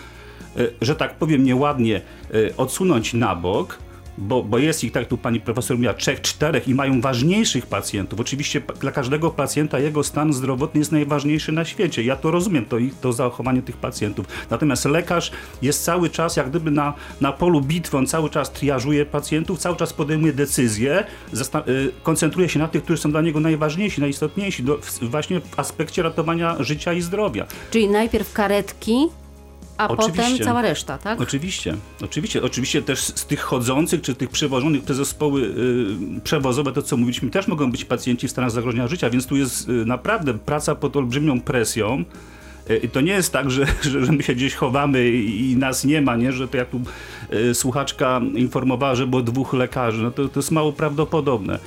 y, że tak powiem nieładnie, y, odsunąć na bok, bo, bo jest ich, tak tu pani profesor mówiła, trzech, czterech i mają ważniejszych pacjentów. Oczywiście dla każdego pacjenta jego stan zdrowotny jest najważniejszy na świecie. Ja to rozumiem, to, to zachowanie tych pacjentów. Natomiast lekarz jest cały czas jak gdyby na, na polu bitwy, on cały czas triażuje pacjentów, cały czas podejmuje decyzje, y, koncentruje się na tych, którzy są dla niego najważniejsi, najistotniejsi, do, w, właśnie w aspekcie ratowania życia i zdrowia. Czyli najpierw karetki, a potem Oczywiście. cała reszta, tak? Oczywiście, oczywiście, oczywiście też z tych chodzących czy tych przewożonych przez zespoły y, przewozowe, to co mówiliśmy, też mogą być pacjenci w stanach zagrożenia życia, więc tu jest y, naprawdę praca pod olbrzymią presją. Y, I to nie jest tak, że, że, my się gdzieś chowamy i, nas nie ma, nie? że to jak tu słuchaczka informowała, że było dwóch lekarzy, no to, to jest mało prawdopodobne.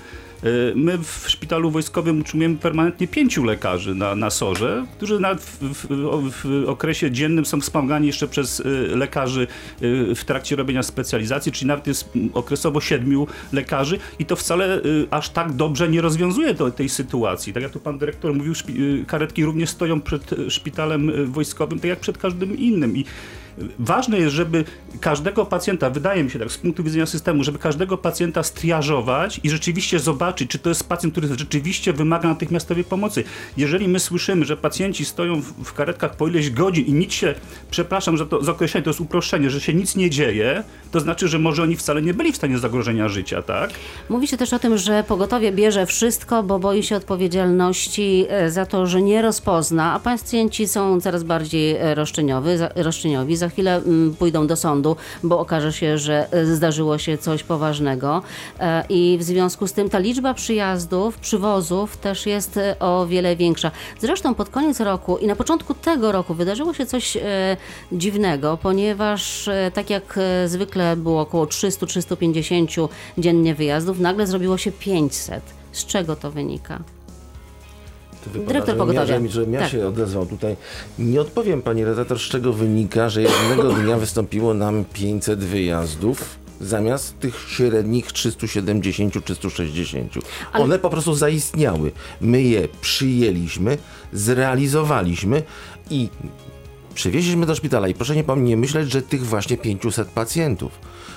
Y, My w szpitalu wojskowym utrzymujemy permanentnie pięciu lekarzy na, na SOR-ze, którzy nawet w, w, w okresie dziennym są wspomagani jeszcze przez y, lekarzy y, w trakcie robienia specjalizacji, czyli nawet jest okresowo siedmiu lekarzy i to wcale aż tak dobrze nie rozwiązuje tej sytuacji. Tak jak tu pan dyrektor mówił, karetki również stoją przed szpitalem wojskowym, tak jak przed każdym innym. I Ważne jest, żeby każdego pacjenta, wydaje mi się tak, z punktu widzenia systemu, żeby każdego pacjenta striażować i rzeczywiście zobaczyć, czy to jest pacjent, który rzeczywiście wymaga natychmiastowej pomocy. Jeżeli my słyszymy, że pacjenci stoją w, karetkach po ileś godzin i nic się, przepraszam, że to z określenia to jest uproszczenie, że się nic nie dzieje, to znaczy, że może oni wcale nie byli w stanie zagrożenia życia, tak? Mówi się też o tym, że pogotowie bierze wszystko, bo boi się odpowiedzialności e, za to, że nie rozpozna, a pacjenci są coraz bardziej e, roszczeniowi. Za, roszczeniowi. Za chwilę mm, pójdą do sądu, bo okaże się, że e, zdarzyło się coś poważnego E, i w związku z tym ta liczba przyjazdów, przywozów też jest e, o wiele większa. Zresztą pod koniec roku i na początku tego roku wydarzyło się coś dziwnego, ponieważ tak jak zwykle było około 300-350 dziennie wyjazdów, nagle zrobiło się 500. Z czego to wynika? Wypada, Dyrektor pogotowia. żebym- żebym ja Tak. się odezwał tutaj. Nie odpowiem pani redaktor, z czego wynika, że jednego dnia wystąpiło nam 500 wyjazdów zamiast tych średnich 370-360. Ale- One po prostu zaistniały. My je przyjęliśmy, zrealizowaliśmy i przywieźliśmy do szpitala. I proszę nie, nie myśleć, że tych właśnie 500 pacjentów.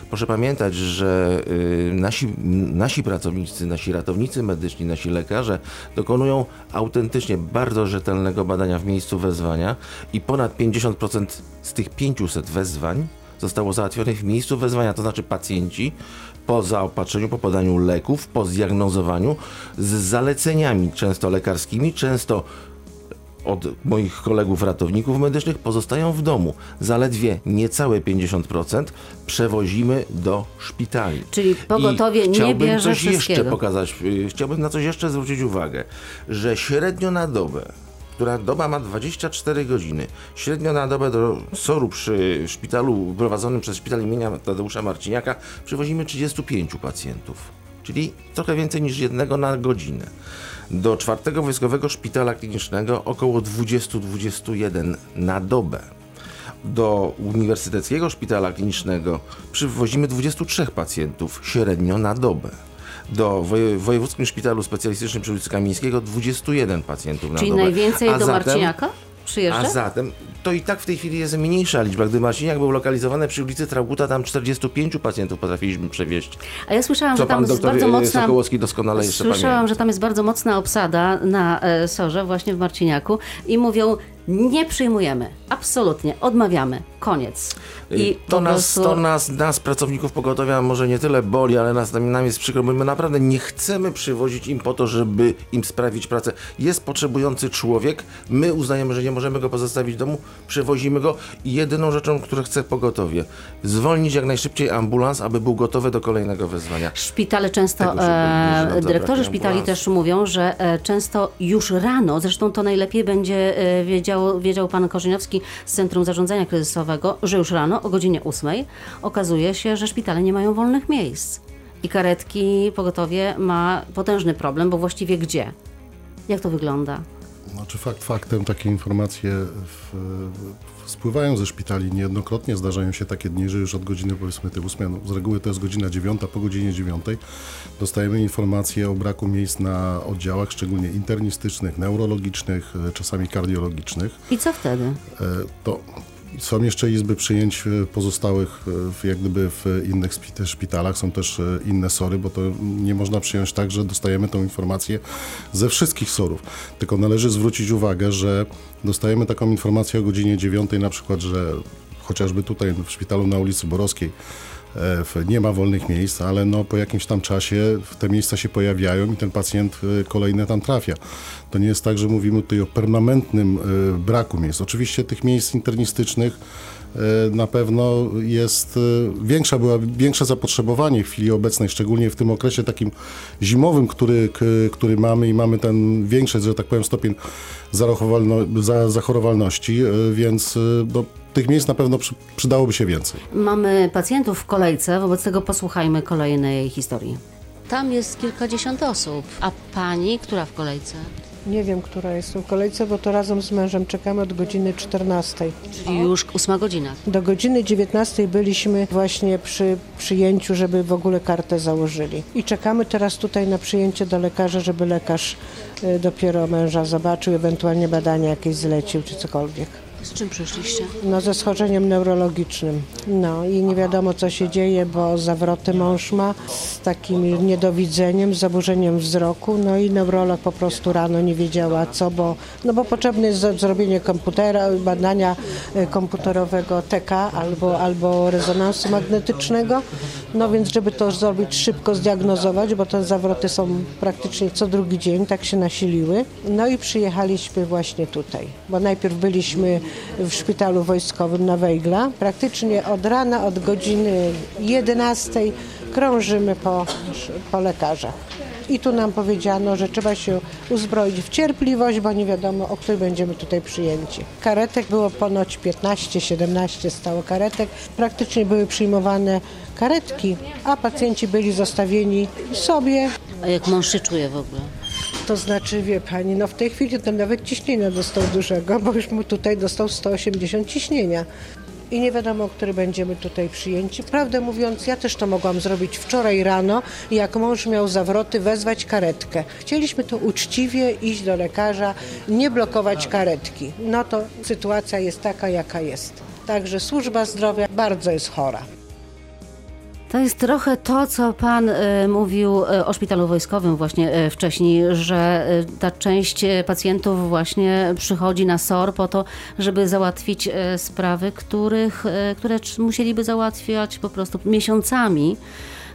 Proszę pamiętać, że y, nasi, nasi pracownicy, nasi ratownicy medyczni, nasi lekarze dokonują autentycznie bardzo rzetelnego badania w miejscu wezwania i ponad 50% z tych 500 wezwań zostało załatwionych w miejscu wezwania, to znaczy pacjenci po zaopatrzeniu, po podaniu leków, po zdiagnozowaniu z zaleceniami często lekarskimi, często od moich kolegów ratowników medycznych pozostają w domu. Zaledwie niecałe 50% przewozimy do szpitali. Czyli pogotowie I nie chciałbym bierze coś jeszcze pokazać, y, chciałbym na coś jeszcze zwrócić uwagę, że średnio na dobę która doba ma 24 godziny. Średnio na dobę do SOR-u przy szpitalu prowadzonym przez szpital imienia Tadeusza Marciniaka przywozimy 35 pacjentów, czyli trochę więcej niż jednego na godzinę. Do czwartego wojskowego szpitala klinicznego około 20-21 na dobę. Do Uniwersyteckiego Szpitala Klinicznego przywozimy 23 pacjentów średnio na dobę. Do woje- Wojewódzkim Szpitalu Specjalistycznym przy ulicy Kamińskiego 21 pacjentów na Czyli dobę. najwięcej A do zatem- Marciniaka przyjeżdża? A zatem to i tak w tej chwili jest mniejsza liczba. Gdy Marciniak był lokalizowany przy ulicy Trauguta, tam 45 pacjentów potrafiliśmy przewieźć. A ja słyszałam, Co że tam jest bardzo mocna... Sokołowski doskonale jeszcze Słyszałam, pamięta. że tam jest bardzo mocna obsada na e, Sorze, właśnie w Marciniaku i mówią, nie przyjmujemy, absolutnie, odmawiamy, koniec. I to, nas, prostu- to nas, nas, pracowników pogotowia, może nie tyle boli, ale nas, nam jest przykro, bo my naprawdę nie chcemy przywozić im po to, żeby im sprawić pracę. Jest potrzebujący człowiek, my uznajemy, że nie możemy go pozostawić w domu, przewozimy go i jedyną rzeczą, którą chce pogotowie, zwolnić jak najszybciej ambulans, aby był gotowy do kolejnego wezwania. Szpitale często, Tego e, dyrektorzy zabraknie szpitali ambulansu. też mówią, że e, często już rano, zresztą to najlepiej będzie e, wiedział, wiedział pan Korzeniowski z Centrum Zarządzania Kryzysowego, że już rano o godzinie 8 okazuje się, że szpitale nie mają wolnych miejsc. I karetki, pogotowie ma potężny problem, bo właściwie gdzie? Jak to wygląda? Znaczy fakt faktem takie informacje w, spływają ze szpitali niejednokrotnie. Zdarzają się takie dni, że już od godziny powiedzmy tej 8, no, z reguły to jest godzina 9, po godzinie 9 dostajemy informacje o braku miejsc na oddziałach, szczególnie internistycznych, neurologicznych, czasami kardiologicznych. I co wtedy? E, To Są jeszcze izby przyjęć e, pozostałych e, w, jak gdyby w innych szpit- szpitalach, są też e, inne sory, bo to nie można przyjąć tak, że dostajemy tą informację ze wszystkich sorów. Tylko należy zwrócić uwagę, że dostajemy taką informację o godzinie 9 na przykład, że chociażby tutaj w szpitalu na ulicy Borowskiej nie ma wolnych miejsc, ale no po jakimś tam czasie te miejsca się pojawiają i ten pacjent e, kolejny tam trafia. To nie jest tak, że mówimy tutaj o permanentnym e, braku miejsc. Oczywiście tych miejsc internistycznych e, na pewno jest e, większa była, większe zapotrzebowanie w chwili obecnej, szczególnie w tym okresie takim zimowym, który, który mamy i mamy ten większy, że tak powiem, stopień zachorowalności, e, więc e, no, tych miejsc na pewno przy, przydałoby się więcej. Mamy pacjentów w kolejce, wobec tego posłuchajmy kolejnej historii. Tam jest kilkadziesiąt osób, a pani, która w kolejce? Nie wiem, która jest w kolejce, bo to razem z mężem czekamy od godziny 14. Czyli już ósma godzina. Do godziny 19 byliśmy właśnie przy przyjęciu, żeby w ogóle kartę założyli. I czekamy teraz tutaj na przyjęcie do lekarza, żeby lekarz y, dopiero męża zobaczył, ewentualnie badania jakieś zlecił czy cokolwiek. Z czym przyszliście? No ze schorzeniem neurologicznym. No i nie wiadomo co się dzieje, bo zawroty mąż ma z takim niedowidzeniem, z zaburzeniem wzroku. No i neurolog po prostu rano nie wiedziała co, bo, no bo potrzebne jest zrobienie komputera, badania e, komputerowego TK albo, albo rezonansu magnetycznego. No więc żeby to zrobić szybko, zdiagnozować, bo te zawroty są praktycznie co drugi dzień, tak się nasiliły. No i przyjechaliśmy właśnie tutaj, bo najpierw byliśmy w szpitalu wojskowym na Wejgla. Praktycznie od rana, od godziny 11 krążymy po, po lekarzach. I tu nam powiedziano, że trzeba się uzbroić w cierpliwość, bo nie wiadomo, o której będziemy tutaj przyjęci. Karetek było ponoć 15-17 stało karetek. Praktycznie były przyjmowane karetki, a pacjenci byli zostawieni sobie. A jak mąż się czuje w ogóle? To znaczy, wie pani, no w tej chwili to nawet ciśnienia dostał dużego, bo już mu tutaj dostał 180 ciśnienia. I nie wiadomo, który będziemy tutaj przyjęci. Prawdę mówiąc, ja też to mogłam zrobić wczoraj rano, jak mąż miał zawroty, wezwać karetkę. Chcieliśmy to uczciwie iść do lekarza, nie blokować karetki. No to sytuacja jest taka, jaka jest. Także służba zdrowia bardzo jest chora. To jest trochę to, co pan e, mówił e, o szpitalu wojskowym właśnie e, wcześniej, że ta część pacjentów właśnie przychodzi na SOR po to, żeby załatwić sprawy, których, które musieliby załatwiać po prostu miesiącami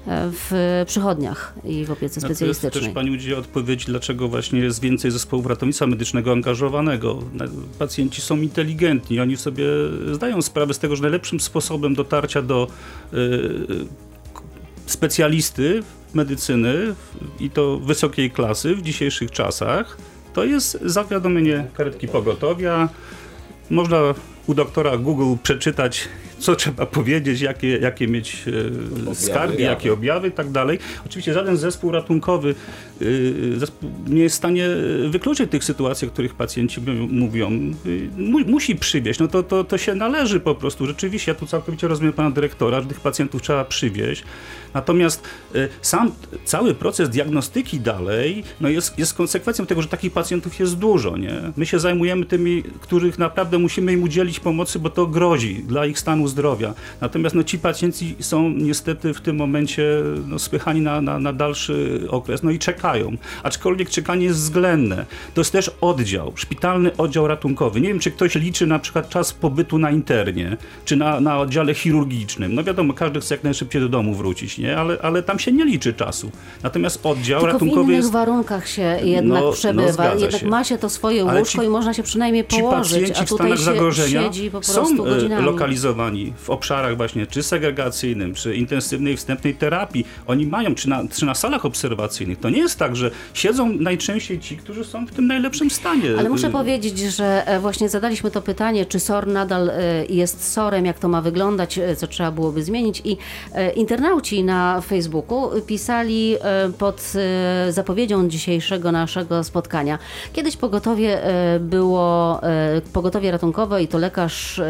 w przychodniach i w opiece No to jest specjalistycznej. też Pani udziela odpowiedzi, dlaczego właśnie jest więcej zespołów ratownictwa medycznego angażowanego. Pacjenci są inteligentni, oni sobie zdają sprawę z tego, że najlepszym sposobem dotarcia do y, specjalisty medycyny i to wysokiej klasy w dzisiejszych czasach to jest zawiadomienie karetki pogotowia. Można u doktora Google przeczytać, co trzeba powiedzieć, jakie, jakie mieć e, skargi, objawy. jakie objawy i tak dalej. Oczywiście żaden zespół ratunkowy y, zespół nie jest w stanie wykluczyć tych sytuacji, o których pacjenci mówią. Mu, musi przywieźć, no to, to, to się należy po prostu. Rzeczywiście, ja tu całkowicie rozumiem pana dyrektora, że tych pacjentów trzeba przywieźć. Natomiast sam cały proces diagnostyki dalej no jest, jest konsekwencją tego, że takich pacjentów jest dużo. Nie? My się zajmujemy tymi, których naprawdę musimy im udzielić pomocy, bo to grozi dla ich stanu zdrowia. Natomiast no, ci pacjenci są niestety w tym momencie no, spychani na, na, na dalszy okres no i czekają. Aczkolwiek czekanie jest względne. To jest też oddział, szpitalny oddział ratunkowy. Nie wiem, czy ktoś liczy na przykład czas pobytu na internie, czy na, na oddziale chirurgicznym. No wiadomo, każdy chce jak najszybciej do domu wrócić, nie? Ale, ale tam się nie liczy czasu. Natomiast oddział Tylko w ratunkowy innych jest warunkach się jednak No, no, przebywa. zgadza jednak się. ma się to swoje łóżko ci- i można się przynajmniej Ci położyć, pacjenci a w tutaj stanach się zagrożenia siedzi po są prostu e, godzinami. lokalizowani w obszarach właśnie czy segregacyjnym, czy intensywnej wstępnej terapii. Oni mają, czy na, czy na salach obserwacyjnych. To nie jest tak, że siedzą najczęściej ci, którzy są w tym najlepszym stanie. Ale muszę Y, powiedzieć, że e, właśnie zadaliśmy to pytanie, czy SOR nadal e, jest SOR-em, jak to ma wyglądać, e, co trzeba byłoby zmienić. I internauci na Facebooku pisali pod zapowiedzią dzisiejszego naszego spotkania. Kiedyś pogotowie było, pogotowie ratunkowe i to lekarz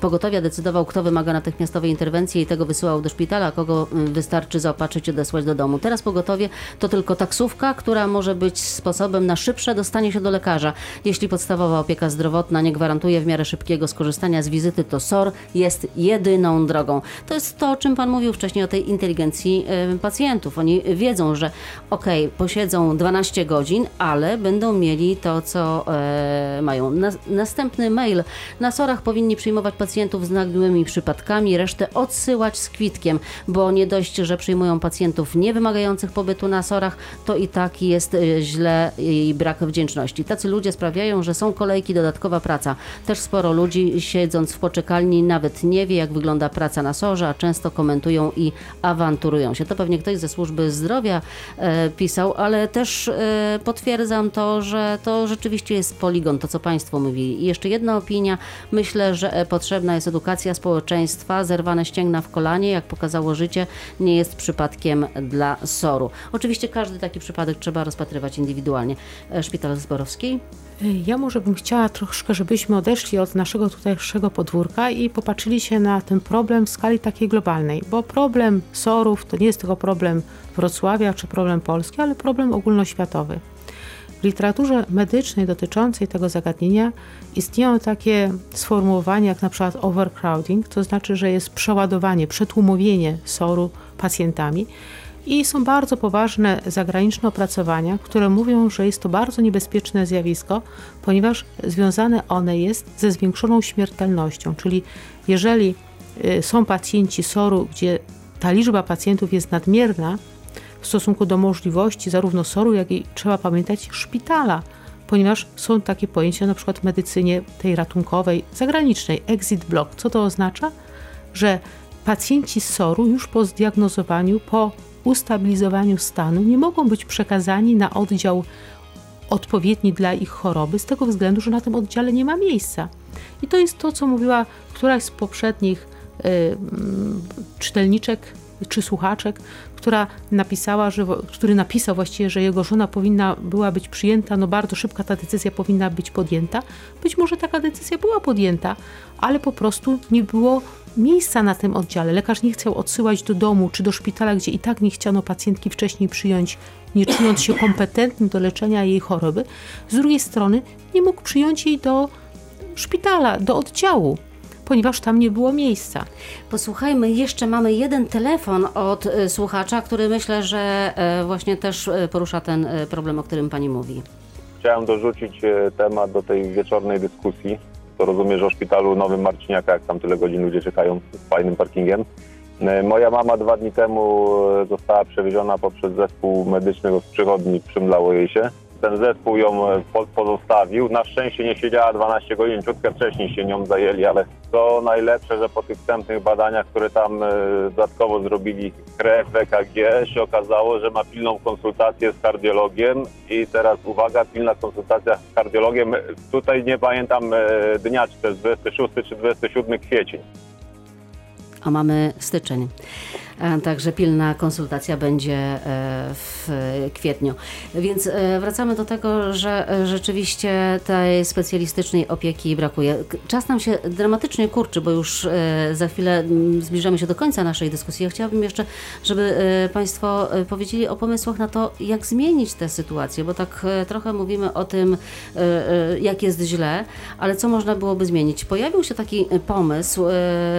pogotowia decydował decydował, kto wymaga natychmiastowej interwencji i tego wysyłał do szpitala, kogo mm, wystarczy zaopatrzyć i odesłać do domu. Teraz pogotowie to tylko taksówka, która może być sposobem na szybsze dostanie się do lekarza. Jeśli podstawowa opieka zdrowotna nie gwarantuje w miarę szybkiego skorzystania z wizyty, to SOR jest jedyną drogą. To jest to, o czym Pan mówił wcześniej, o tej inteligencji y, pacjentów. Oni wiedzą, że ok, posiedzą 12 godzin, ale będą mieli to, co e, mają. Na, następny mail. Na SOR-ach powinni przyjmować pacjentów z nagłymi przypadkami, resztę odsyłać z kwitkiem, bo nie dość, że przyjmują pacjentów nie wymagających pobytu na SOR-ach, to i tak jest e, źle i brak wdzięczności. Tacy ludzie sprawiają, że są kolejki, dodatkowa praca. Też sporo ludzi siedząc w poczekalni nawet nie wie, jak wygląda praca na SOR-ze, a często komentują i awanturują się. To pewnie ktoś ze służby zdrowia e, pisał, ale też e, potwierdzam to, że to rzeczywiście jest poligon, to co Państwo mówili. I jeszcze jedna opinia. Myślę, że e, potrzebna jest edukacja społeczeństwa. Zerwane ścięgna w kolanie, jak pokazało życie, nie jest przypadkiem dla SOR-u. Oczywiście każdy taki przypadek trzeba rozpatrywać indywidualnie. E, Szpital Zborowski. Ja może bym chciała troszkę, żebyśmy odeszli od naszego tutejszego podwórka i popatrzyli się na ten problem w skali takiej globalnej, bo problem SOR-ów to nie jest tylko problem Wrocławia czy problem Polski, ale problem ogólnoświatowy. W literaturze medycznej dotyczącej tego zagadnienia istnieją takie sformułowania jak na przykład overcrowding, to znaczy, że jest przeładowanie, przetłumowienie SOR-u pacjentami. I są bardzo poważne zagraniczne opracowania, które mówią, że jest to bardzo niebezpieczne zjawisko, ponieważ związane one jest ze zwiększoną śmiertelnością. Czyli jeżeli y, są pacjenci SOR-u, gdzie ta liczba pacjentów jest nadmierna w stosunku do możliwości zarówno SOR-u, jak i trzeba pamiętać szpitala, ponieważ są takie pojęcia na przykład w medycynie tej ratunkowej, zagranicznej, exit block. Co to oznacza? Że pacjenci z SOR-u już po zdiagnozowaniu, po ustabilizowaniu stanu nie mogą być przekazani na oddział odpowiedni dla ich choroby, z tego względu, że na tym oddziale nie ma miejsca. I to jest to, co mówiła któraś z poprzednich y, czytelniczek czy słuchaczek, która napisała, że, który napisał właściwie, że jego żona powinna była być przyjęta, no bardzo szybka ta decyzja powinna być podjęta. Być może taka decyzja była podjęta, ale po prostu nie było miejsca na tym oddziale. Lekarz nie chciał odsyłać do domu czy do szpitala, gdzie i tak nie chciano pacjentki wcześniej przyjąć, nie czując się kompetentnym do leczenia jej choroby. Z drugiej strony nie mógł przyjąć jej do szpitala, do oddziału ponieważ tam nie było miejsca. Posłuchajmy, jeszcze mamy jeden telefon od y, słuchacza, który myślę, że y, właśnie też y, porusza ten problem, o którym pani mówi. Chciałem dorzucić temat do tej wieczornej dyskusji. To rozumiem, że o szpitalu Nowym Marciniaka, jak tam tyle godzin ludzie czekają z fajnym parkingiem. Moja mama dwa dni temu została przewieziona poprzez zespół medyczny z przychodni, przymlało jej się ten zespół ją e, pozostawił. Na szczęście nie siedziała 12 godzin, czutkę wcześniej się nią zajęli, ale to najlepsze, że po tych wstępnych badaniach, które tam e, dodatkowo zrobili krew, EKG, się okazało, że ma pilną konsultację z kardiologiem i teraz uwaga, pilna konsultacja z kardiologiem. Tutaj nie pamiętam e, dnia, czy to jest 26 czy 27 kwiecień. A mamy styczeń. E, także pilna konsultacja będzie e, w kwietniu. Więc e, wracamy do tego, że rzeczywiście tej specjalistycznej opieki brakuje. Czas nam się dramatycznie kurczy, bo już za chwilę zbliżamy się do końca naszej dyskusji. Ja chciałabym jeszcze, żeby Państwo powiedzieli o pomysłach na to, jak zmienić tę sytuację, bo tak trochę mówimy o tym, jak jest źle, ale co można byłoby zmienić. Pojawił się taki pomysł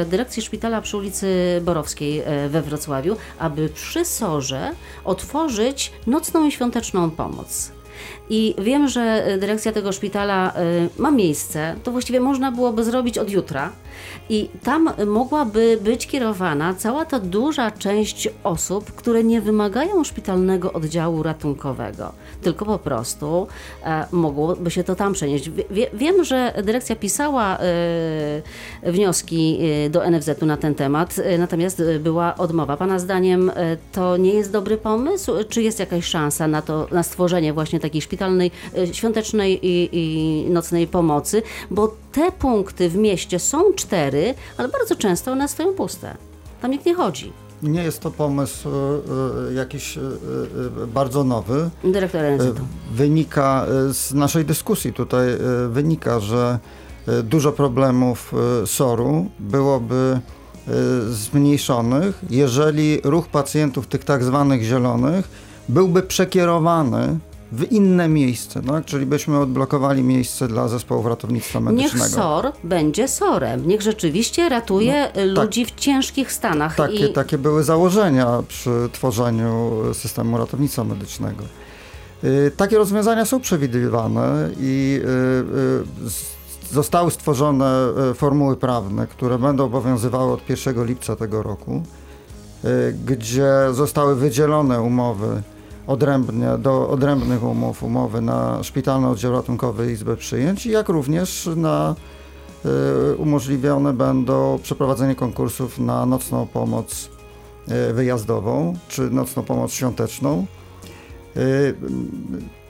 dyrekcji szpitala przy ulicy Borowskiej we Wrocławiu, aby przy Sorze otworzyć nocną i świąteczną pomoc. I wiem, że dyrekcja tego szpitala y, ma miejsce, to właściwie można byłoby zrobić od jutra. I tam mogłaby być kierowana cała ta duża część osób, które nie wymagają szpitalnego oddziału ratunkowego, tylko po prostu e, mogłoby się to tam przenieść. Wie, wiem, że dyrekcja pisała e, wnioski e, do NFZ-u na ten temat, natomiast była odmowa. Pana zdaniem to nie jest dobry pomysł? Czy jest jakaś szansa na to, na stworzenie właśnie takiej szpitalnej, świątecznej i, i nocnej pomocy? Bo te punkty w mieście są cztery, ale bardzo często one stoją puste. Tam nikt nie chodzi. Nie jest to pomysł y, jakiś y, y, bardzo nowy. Dyrektor NZ. Wynika z naszej dyskusji tutaj, wynika, że dużo problemów SOR-u byłoby zmniejszonych, jeżeli ruch pacjentów tych tak zwanych zielonych byłby przekierowany w inne miejsce, tak? czyli byśmy odblokowali miejsce dla zespołów ratownictwa medycznego. Niech SOR będzie SOR-em. Niech rzeczywiście ratuje No, ludzi w ciężkich stanach. Takie, I takie były założenia przy tworzeniu systemu ratownictwa medycznego. Y, Takie rozwiązania są przewidywane i y, y, z- zostały stworzone y, formuły prawne, które będą obowiązywały od 1 lipca tego roku, y, gdzie zostały wydzielone umowy odrębnie, do odrębnych umów, umowy na Szpitalny Oddział Ratunkowy i Izbę Przyjęć, jak również na y, umożliwione będą przeprowadzenie konkursów na nocną pomoc y, wyjazdową czy nocną pomoc świąteczną. Y,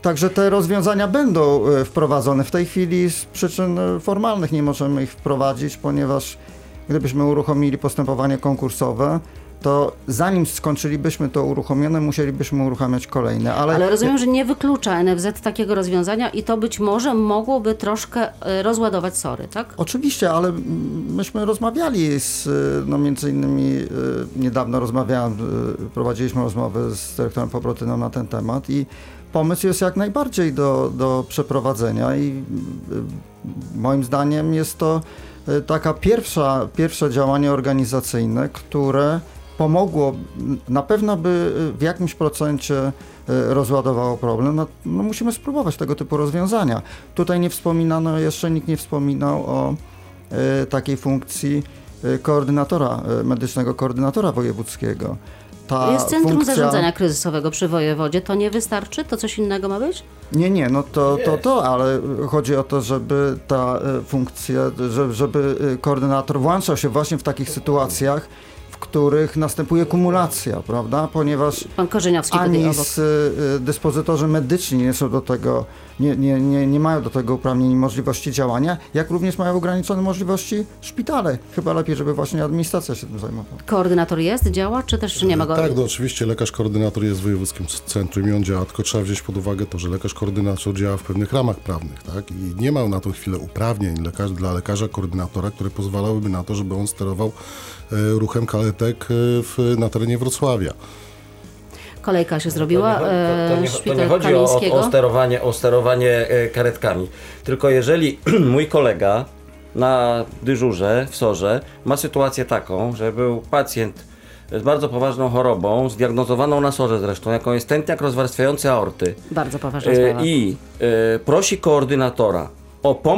Także te rozwiązania będą wprowadzone. W tej chwili z przyczyn formalnych nie możemy ich wprowadzić, ponieważ gdybyśmy uruchomili postępowanie konkursowe, to zanim skończylibyśmy to uruchomione, musielibyśmy uruchamiać kolejne. Ale, Ale rozumiem, że nie wyklucza NFZ takiego rozwiązania i to być może mogłoby troszkę e, rozładować SORy, tak? Oczywiście, ale myśmy rozmawiali z, y, no między innymi y, niedawno rozmawiałem, prowadziliśmy rozmowę z dyrektorem Pobrotyną na ten temat i pomysł jest jak najbardziej do, do przeprowadzenia i moim zdaniem jest to taka pierwsza, pierwsze działanie organizacyjne, które pomogło, na pewno by y, w jakimś procencie y, rozładowało problem. No, no musimy spróbować tego typu rozwiązania. Tutaj nie wspominano, jeszcze nikt nie wspominał o y, takiej funkcji y, koordynatora y, medycznego, koordynatora wojewódzkiego. Ta Jest Centrum funkcja- Zarządzania Kryzysowego przy wojewodzie. To nie wystarczy? To coś innego ma być? Nie, nie, no to to, to, ale chodzi o to, żeby ta funkcja, żeby, żeby koordynator włączał się właśnie w takich sytuacjach, w których następuje kumulacja, prawda? Ponieważ Pan Korzeniowski ani obok. z, e, dyspozytorzy medyczni nie są do tego, nie, nie, nie, nie mają do tego uprawnień i możliwości działania, jak również mają ograniczone możliwości szpitale. Chyba lepiej, żeby właśnie administracja się tym zajmowała. Koordynator jest, działa, czy też nie ma go? Tak, no oczywiście lekarz koordynator jest w wojewódzkim centrum i on działa, tylko trzeba wziąć pod uwagę to, że lekarz koordynator działa w pewnych ramach prawnych, tak? I nie ma na tą chwilę uprawnień lekarz, dla lekarza koordynatora, które pozwalałyby na to, żeby on sterował ruchem kaletek e, w, na terenie Wrocławia. Kolejka się zrobiła. To nie, e, to nie, to nie chodzi o, o, sterowanie, o sterowanie e, karetkami. Tylko jeżeli mój kolega na dyżurze w Sorze ma sytuację taką, że był pacjent z bardzo poważną chorobą, zdiagnozowaną na Sorze zresztą, jaką jest tętniak rozwarstwiający aorty Bardzo poważna e, sprawa. i e, prosi koordynatora o pomoc